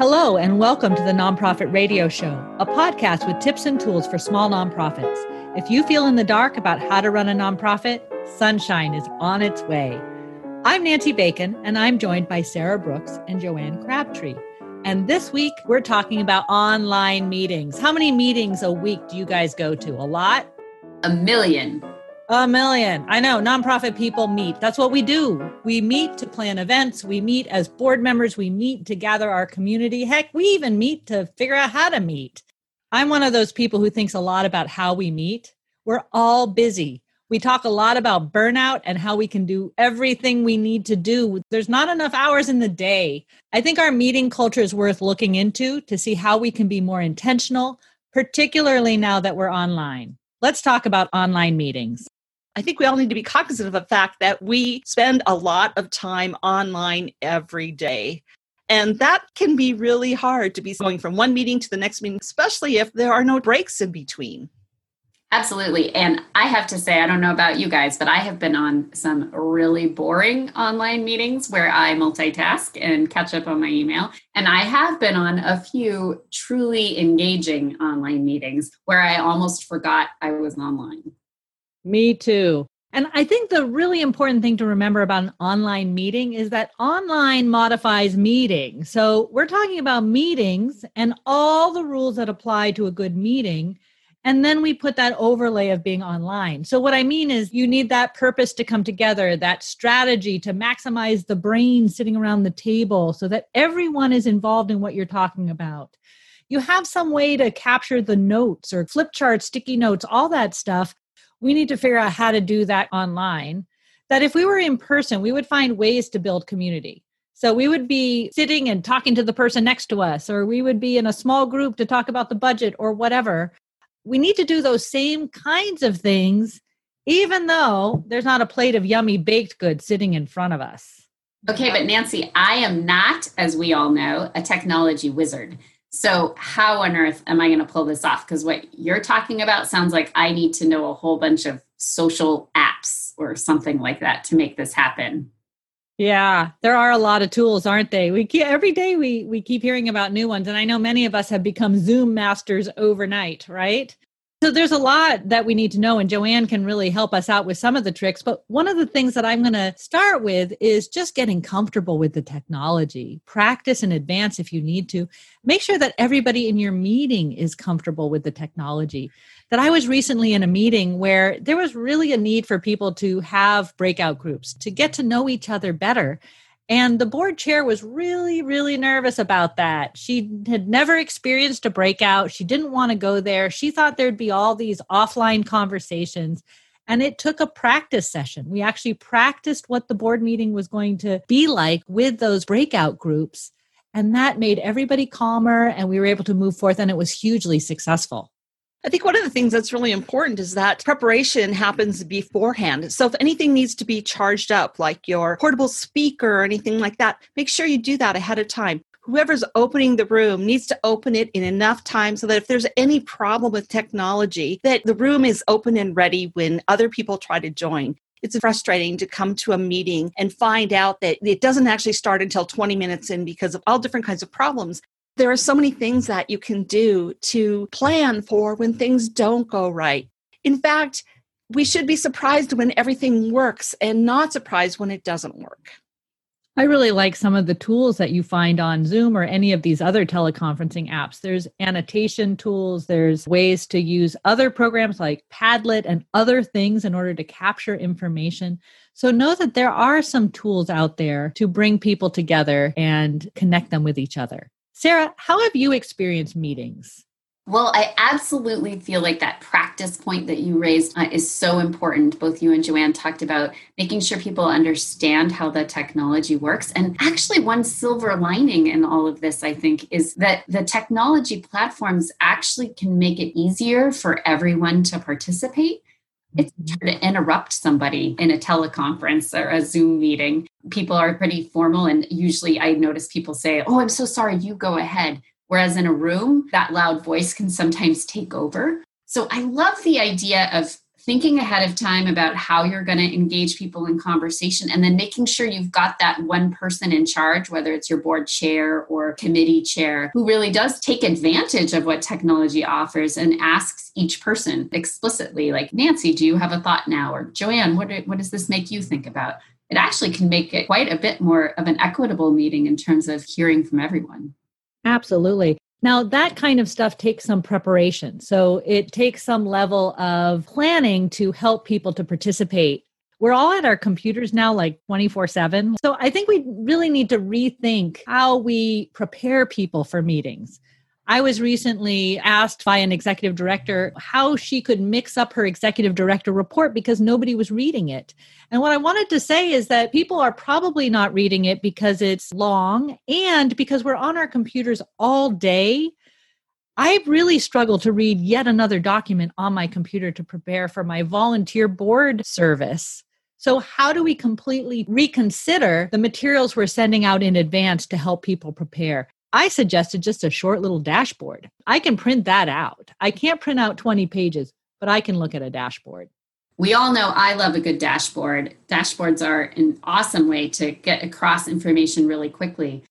Hello, and welcome to the Nonprofit Radio Show, a podcast with tips and tools for small nonprofits. If you feel in the dark about how to run a nonprofit, sunshine is on its way. I'm Nancy Bacon, and I'm joined by Sarah Brooks and Joanne Crabtree. And this week, we're talking about online meetings. How many meetings a week do you guys go to? A lot? A million. A million. I know nonprofit people meet. That's what we do. We meet to plan events. We meet as board members. We meet to gather our community. Heck, we even meet to figure out how to meet. I'm one of those people who thinks a lot about how we meet. We're all busy. We talk a lot about burnout and how we can do everything we need to do. There's not enough hours in the day. I think our meeting culture is worth looking into to see how we can be more intentional, particularly now that we're online. Let's talk about online meetings. I think we all need to be cognizant of the fact that we spend a lot of time online every day. And that can be really hard to be going from one meeting to the next meeting, especially if there are no breaks in between. Absolutely. And I have to say, I don't know about you guys, but I have been on some really boring online meetings where I multitask and catch up on my email. And I have been on a few truly engaging online meetings where I almost forgot I was online. Me too. And I think the really important thing to remember about an online meeting is that online modifies meeting. So we're talking about meetings and all the rules that apply to a good meeting. And then we put that overlay of being online. So, what I mean is, you need that purpose to come together, that strategy to maximize the brain sitting around the table so that everyone is involved in what you're talking about. You have some way to capture the notes or flip charts, sticky notes, all that stuff we need to figure out how to do that online. That if we were in person, we would find ways to build community. So we would be sitting and talking to the person next to us, or we would be in a small group to talk about the budget or whatever. We need to do those same kinds of things, even though there's not a plate of yummy baked goods sitting in front of us. Okay, but Nancy, I am not, as we all know, a technology wizard. So, how on earth am I going to pull this off? Because what you're talking about sounds like I need to know a whole bunch of social apps or something like that to make this happen. Yeah, there are a lot of tools, aren't they? We keep, every day we we keep hearing about new ones, and I know many of us have become Zoom masters overnight, right? So there's a lot that we need to know, and Joanne can really help us out with some of the tricks. But one of the things that I'm going to start with is just getting comfortable with the technology. Practice in advance if you need to. Make sure that everybody in your meeting is comfortable with the technology. That I was recently in a meeting where there was really a need for people to have breakout groups, to get to know each other better. And the board chair was really, really nervous about that. She had never experienced a breakout. She didn't want to go there. She thought there'd be all these offline conversations. And it took a practice session. We actually practiced what the board meeting was going to be like with those breakout groups. And that made everybody calmer and we were able to move forth, and it was hugely successful. I think one of the things that's really important is that preparation happens beforehand. So if anything needs to be charged up, like your portable speaker or anything like that, make sure you do that ahead of time. Whoever's opening the room needs to open it in enough time so that if there's any problem with technology, that the room is open and ready when other people try to join it's frustrating to come to a meeting and find out that it doesn't actually start until 20 minutes in because of all different kinds of problems. There are so many things that you can do to plan for when things don't go right. In fact, we should be surprised when everything works and not surprised when it doesn't work. I really like some of the tools that you find on Zoom or any of these other teleconferencing apps. There's annotation tools, there's ways to use other programs like Padlet and other things in order to capture information. So know that there are some tools out there to bring people together and connect them with each other. Sarah, how have you experienced meetings? Well, I absolutely feel like that practice point that you raised uh, is so important. Both you and Joanne talked about making sure people understand how the technology works. And actually, one silver lining in all of this, I think, is that the technology platforms actually can make it easier for everyone to participate. It's mm-hmm. to interrupt somebody in a teleconference or a Zoom meeting. People are pretty formal, and usually I notice people say, Oh, I'm so sorry, you go ahead. Whereas in a room, that loud voice can sometimes take over. So I love the idea of thinking ahead of time about how you're going to engage people in conversation and then making sure you've got that one person in charge whether it's your board chair or committee chair who really does take advantage of what technology offers and asks each person explicitly like nancy do you have a thought now? or joanne what, what does this make you think about? It actually can make it quite a bit more of an equitable meeting in terms of hearing from everyone. Absolutely. Now, that kind of stuff takes some preparation. So it takes some level of planning to help people to participate. We're all at our computers now, like 24 7. So I think we really need to rethink how we prepare people for meetings. I was recently asked by an executive director how she could mix up her executive director report because nobody was reading it. And what I wanted to say is that people are probably not reading it because it's long and because we're on our computers all day. I really struggle to read yet another document on my computer to prepare for my volunteer board service. So, how do we completely reconsider the materials we're sending out in advance to help people prepare? I suggested just a short little dashboard. I can print that out. I can't print out 20 pages, but I can look at a dashboard. We all know I love a good dashboard. Dashboards are an awesome way to get across information really quickly.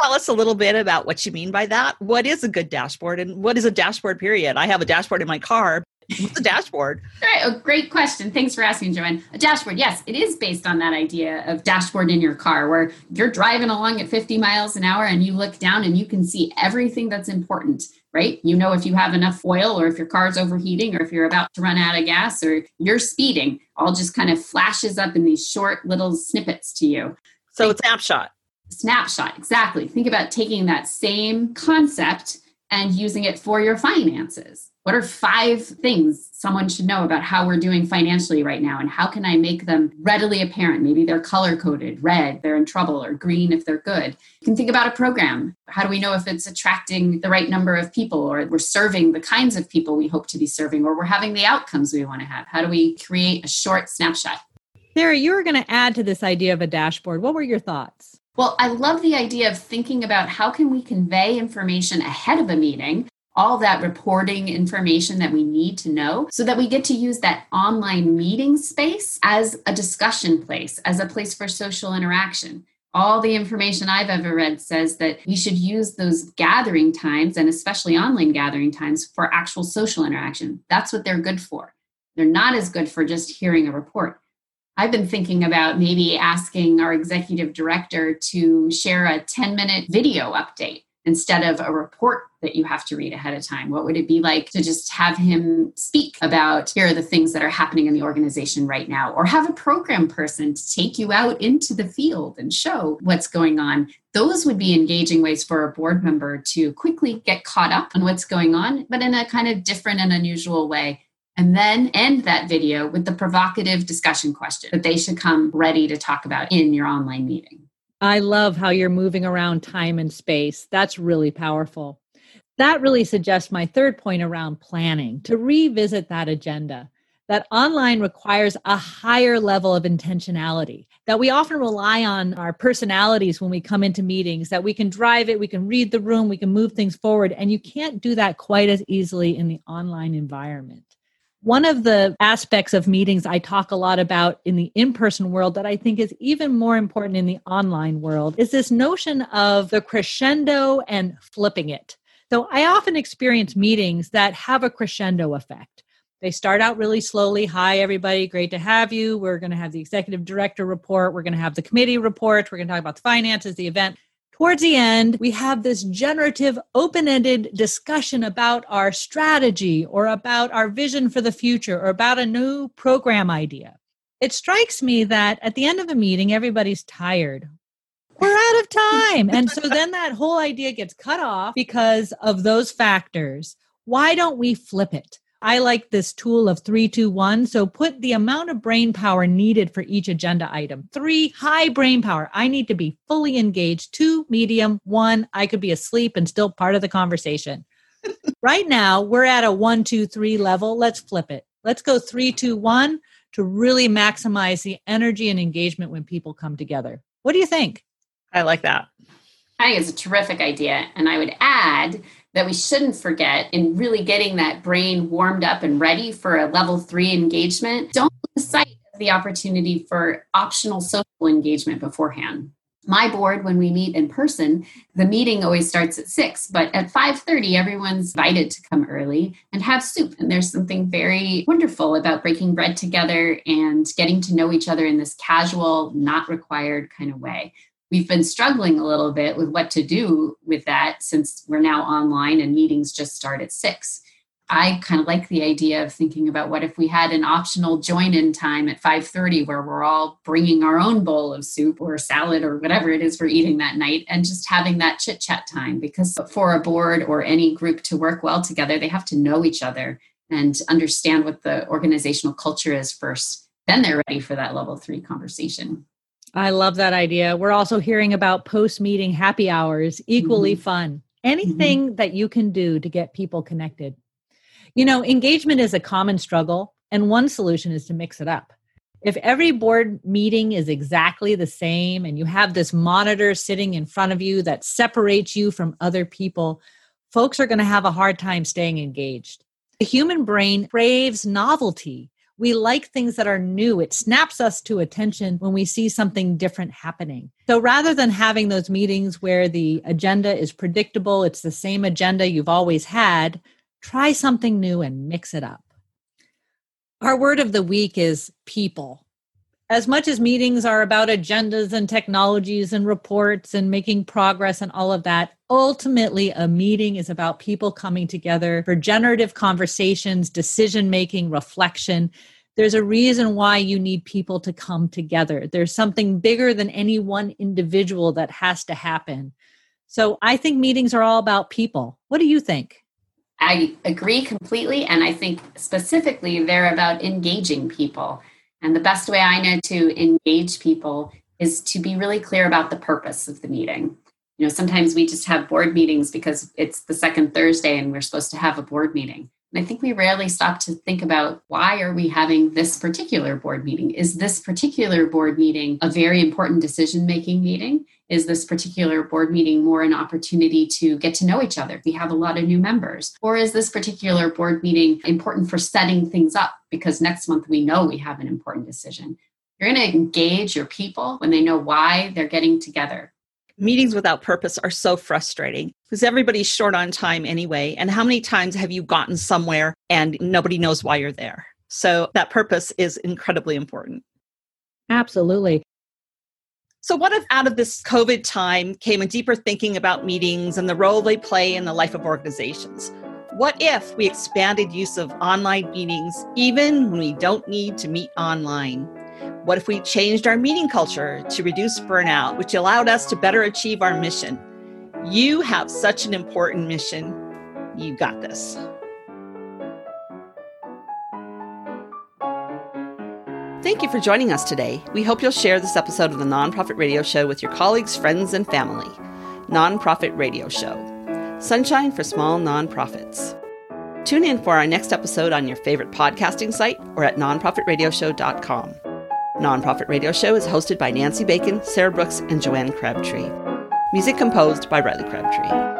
Tell us a little bit about what you mean by that. What is a good dashboard and what is a dashboard period? I have a dashboard in my car, What's a dashboard? All right, a great question. Thanks for asking, Joanne. A dashboard, yes, it is based on that idea of dashboard in your car where you're driving along at 50 miles an hour and you look down and you can see everything that's important, right? You know if you have enough oil or if your car's overheating or if you're about to run out of gas or you're speeding, all just kind of flashes up in these short little snippets to you. So it's snapshot. Snapshot, exactly. Think about taking that same concept and using it for your finances what are five things someone should know about how we're doing financially right now? And how can I make them readily apparent? Maybe they're color coded, red, they're in trouble, or green if they're good. You can think about a program. How do we know if it's attracting the right number of people, or we're serving the kinds of people we hope to be serving, or we're having the outcomes we want to have? How do we create a short snapshot? Sarah, you were going to add to this idea of a dashboard. What were your thoughts? Well, I love the idea of thinking about how can we convey information ahead of a meeting all that reporting information that we need to know so that we get to use that online meeting space as a discussion place, as a place for social interaction. All the information I've ever read says that we should use those gathering times and especially online gathering times for actual social interaction. That's what they're good for. They're not as good for just hearing a report. I've been thinking about maybe asking our executive director to share a 10 minute video update instead of a report that you have to read ahead of time? What would it be like to just have him speak about here are the things that are happening in the organization right now, or have a program person to take you out into the field and show what's going on? Those would be engaging ways for a board member to quickly get caught up on what's going on, but in a kind of different and unusual way. And then end that video with the provocative discussion question that they should come ready to talk about in your online meeting. I love how you're moving around time and space. That's really powerful. That really suggests my third point around planning to revisit that agenda. That online requires a higher level of intentionality, that we often rely on our personalities when we come into meetings, that we can drive it, we can read the room, we can move things forward. And you can't do that quite as easily in the online environment. One of the aspects of meetings I talk a lot about in the in person world that I think is even more important in the online world is this notion of the crescendo and flipping it. So I often experience meetings that have a crescendo effect. They start out really slowly. Hi, everybody. Great to have you. We're going to have the executive director report. We're going to have the committee report. We're going to talk about the finances, the event. Towards the end, we have this generative, open ended discussion about our strategy or about our vision for the future or about a new program idea. It strikes me that at the end of the meeting, everybody's tired. We're out of time. And so then that whole idea gets cut off because of those factors. Why don't we flip it? I like this tool of three, two, one. So put the amount of brain power needed for each agenda item. Three, high brain power. I need to be fully engaged. Two, medium. One, I could be asleep and still part of the conversation. right now, we're at a one, two, three level. Let's flip it. Let's go three, two, one to really maximize the energy and engagement when people come together. What do you think? I like that. I think it's a terrific idea. And I would add that we shouldn't forget in really getting that brain warmed up and ready for a level three engagement, don't lose sight of the opportunity for optional social engagement beforehand. My board when we meet in person the meeting always starts at 6 but at 5.30 everyone's invited to come early and have soup. And there's something very wonderful about breaking bread together and getting to know each other in this casual not required kind of way we've been struggling a little bit with what to do with that since we're now online and meetings just start at 6 I kind of like the idea of thinking about what if we had an optional join in time at 5:30 where we're all bringing our own bowl of soup or salad or whatever it is we're eating that night and just having that chit chat time because for a board or any group to work well together they have to know each other and understand what the organizational culture is first then they're ready for that level 3 conversation. I love that idea. We're also hearing about post meeting happy hours, equally mm-hmm. fun. Anything mm-hmm. that you can do to get people connected. You know, engagement is a common struggle, and one solution is to mix it up. If every board meeting is exactly the same and you have this monitor sitting in front of you that separates you from other people, folks are going to have a hard time staying engaged. The human brain craves novelty. We like things that are new. It snaps us to attention when we see something different happening. So rather than having those meetings where the agenda is predictable, it's the same agenda you've always had, Try something new and mix it up. Our word of the week is people. As much as meetings are about agendas and technologies and reports and making progress and all of that, ultimately a meeting is about people coming together for generative conversations, decision making, reflection. There's a reason why you need people to come together. There's something bigger than any one individual that has to happen. So I think meetings are all about people. What do you think? I agree completely. And I think specifically they're about engaging people. And the best way I know to engage people is to be really clear about the purpose of the meeting. You know, sometimes we just have board meetings because it's the second Thursday and we're supposed to have a board meeting. And I think we rarely stop to think about why are we having this particular board meeting? Is this particular board meeting a very important decision making meeting? Is this particular board meeting more an opportunity to get to know each other? We have a lot of new members. Or is this particular board meeting important for setting things up because next month we know we have an important decision? You're going to engage your people when they know why they're getting together meetings without purpose are so frustrating because everybody's short on time anyway. And how many times have you gotten somewhere and nobody knows why you're there? So that purpose is incredibly important. Absolutely. So, what if out of this COVID time came a deeper thinking about meetings and the role they play in the life of organizations? What if we expanded use of online meetings even when we don't need to meet online? What if we changed our meeting culture to reduce burnout, which allowed us to better achieve our mission? You have such an important mission. You got this. Thank you for joining us today. We hope you'll share this episode of the Nonprofit Radio Show with your colleagues, friends, and family. Nonprofit Radio Show Sunshine for Small Nonprofits. Tune in for our next episode on your favorite podcasting site or at nonprofitradioshow.com. Nonprofit Radio Show is hosted by Nancy Bacon, Sarah Brooks, and Joanne Crabtree. Music composed by Riley Crabtree.